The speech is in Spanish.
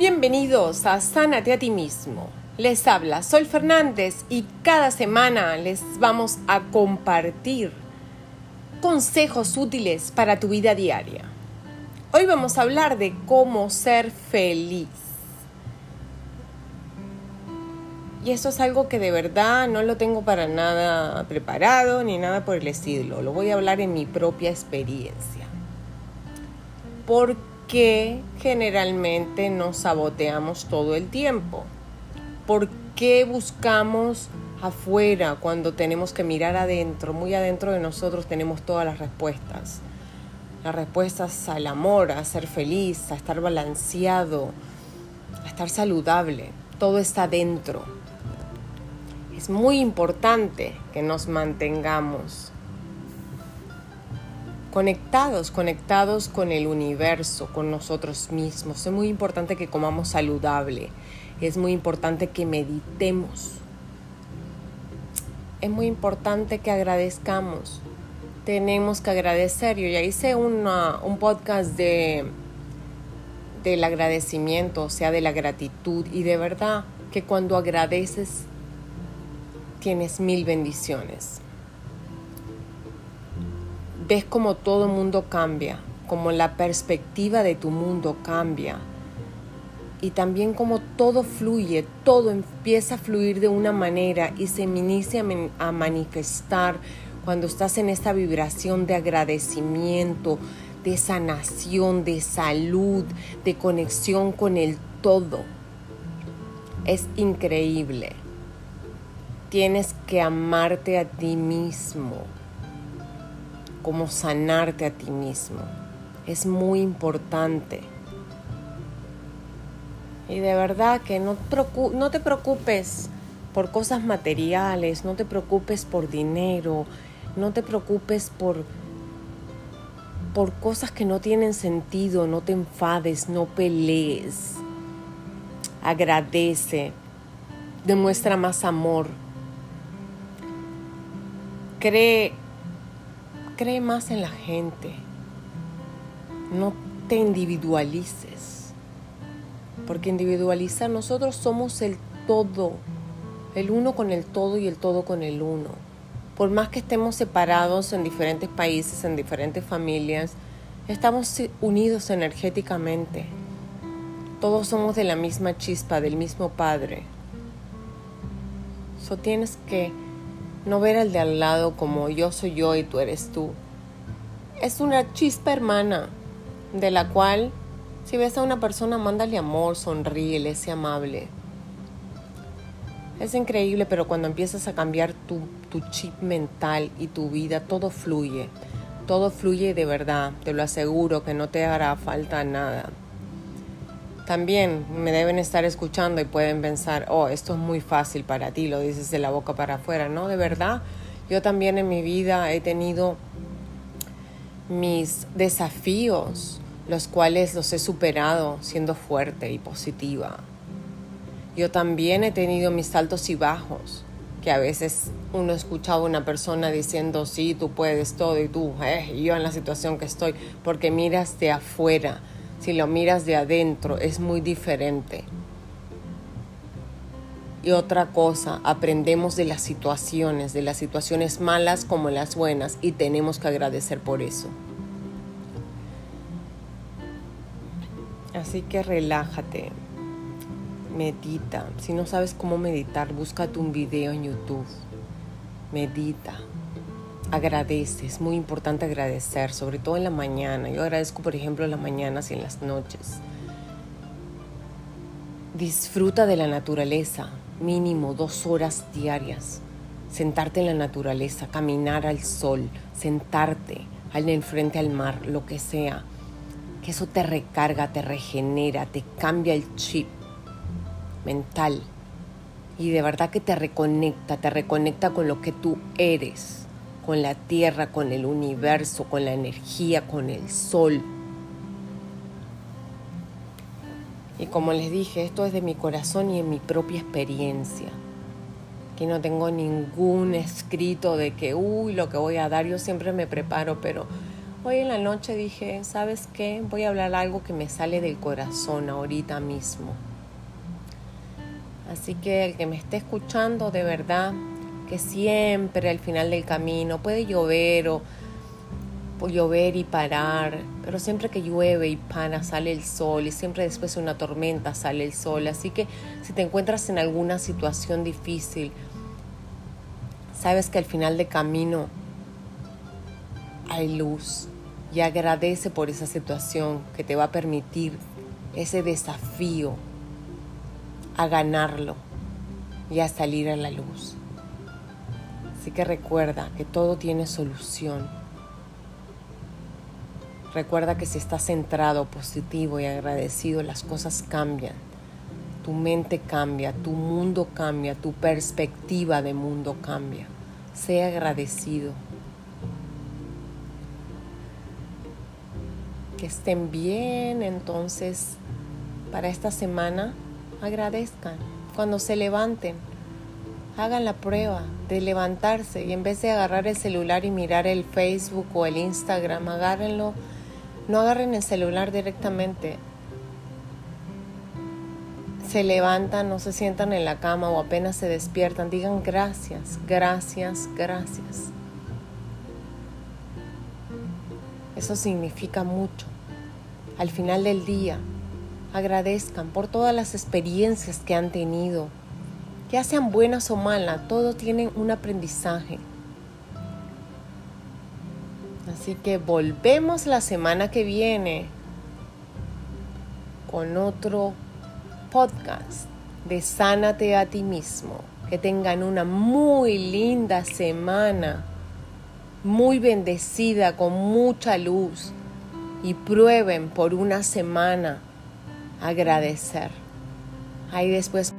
Bienvenidos a Sánate a ti mismo. Les habla Sol Fernández y cada semana les vamos a compartir consejos útiles para tu vida diaria. Hoy vamos a hablar de cómo ser feliz. Y esto es algo que de verdad no lo tengo para nada preparado ni nada por el estilo. Lo voy a hablar en mi propia experiencia. ¿Por qué generalmente nos saboteamos todo el tiempo? ¿Por qué buscamos afuera cuando tenemos que mirar adentro? Muy adentro de nosotros tenemos todas las respuestas. Las respuestas al amor, a ser feliz, a estar balanceado, a estar saludable. Todo está dentro es muy importante que nos mantengamos conectados, conectados con el universo, con nosotros mismos. Es muy importante que comamos saludable. Es muy importante que meditemos. Es muy importante que agradezcamos. Tenemos que agradecer. Yo ya hice un podcast de del agradecimiento, o sea, de la gratitud. Y de verdad que cuando agradeces tienes mil bendiciones. Ves como todo mundo cambia, como la perspectiva de tu mundo cambia. Y también como todo fluye, todo empieza a fluir de una manera y se inicia a manifestar cuando estás en esta vibración de agradecimiento, de sanación, de salud, de conexión con el todo. Es increíble. Tienes que amarte a ti mismo, como sanarte a ti mismo. Es muy importante. Y de verdad que no, no te preocupes por cosas materiales, no te preocupes por dinero, no te preocupes por, por cosas que no tienen sentido, no te enfades, no pelees. Agradece, demuestra más amor, Cree, cree más en la gente. No te individualices. Porque individualizar, nosotros somos el todo. El uno con el todo y el todo con el uno. Por más que estemos separados en diferentes países, en diferentes familias, estamos unidos energéticamente. Todos somos de la misma chispa, del mismo Padre. Eso tienes que no ver al de al lado como yo soy yo y tú eres tú. Es una chispa hermana de la cual si ves a una persona, mándale amor, sonríele, sea amable. Es increíble, pero cuando empiezas a cambiar tu, tu chip mental y tu vida, todo fluye. Todo fluye de verdad, te lo aseguro que no te hará falta nada también me deben estar escuchando y pueden pensar, oh, esto es muy fácil para ti, lo dices de la boca para afuera, ¿no? De verdad, yo también en mi vida he tenido mis desafíos, los cuales los he superado siendo fuerte y positiva. Yo también he tenido mis altos y bajos, que a veces uno escuchaba a una persona diciendo, sí, tú puedes todo y tú, eh, yo en la situación que estoy, porque miras de afuera si lo miras de adentro, es muy diferente. Y otra cosa, aprendemos de las situaciones, de las situaciones malas como las buenas, y tenemos que agradecer por eso. Así que relájate, medita. Si no sabes cómo meditar, búscate un video en YouTube. Medita agradece, muy importante agradecer, sobre todo en la mañana. Yo agradezco, por ejemplo, en las mañanas y en las noches. Disfruta de la naturaleza, mínimo dos horas diarias. Sentarte en la naturaleza, caminar al sol, sentarte al frente al mar, lo que sea. Que eso te recarga, te regenera, te cambia el chip mental. Y de verdad que te reconecta, te reconecta con lo que tú eres con la tierra, con el universo, con la energía, con el sol. Y como les dije, esto es de mi corazón y en mi propia experiencia. Que no tengo ningún escrito de que, uy, lo que voy a dar, yo siempre me preparo, pero Hoy en la noche dije, ¿sabes qué? Voy a hablar algo que me sale del corazón ahorita mismo. Así que el que me esté escuchando de verdad, que siempre al final del camino puede llover o, llover y parar, pero siempre que llueve y para sale el sol y siempre después de una tormenta sale el sol. Así que si te encuentras en alguna situación difícil, sabes que al final del camino hay luz y agradece por esa situación que te va a permitir ese desafío a ganarlo y a salir a la luz. Así que recuerda que todo tiene solución. Recuerda que si estás centrado, positivo y agradecido, las cosas cambian. Tu mente cambia, tu mundo cambia, tu perspectiva de mundo cambia. Sea agradecido. que estén bien. Entonces, para esta semana, agradezcan. Cuando se levanten, hagan la prueba de levantarse y en vez de agarrar el celular y mirar el Facebook o el Instagram, agárrenlo. No agarren el celular directamente. Se levantan, no se sientan en la cama o apenas se despiertan. Digan gracias, gracias, gracias. Eso significa mucho. Al final del día, agradezcan por todas las experiencias que han tenido. Ya sean buenas o malas, todo tiene un aprendizaje. Así que volvemos la semana que viene con otro podcast de Sánate a ti mismo. Que tengan una muy linda semana muy bendecida, con mucha luz, y prueben por una semana agradecer. Ahí después...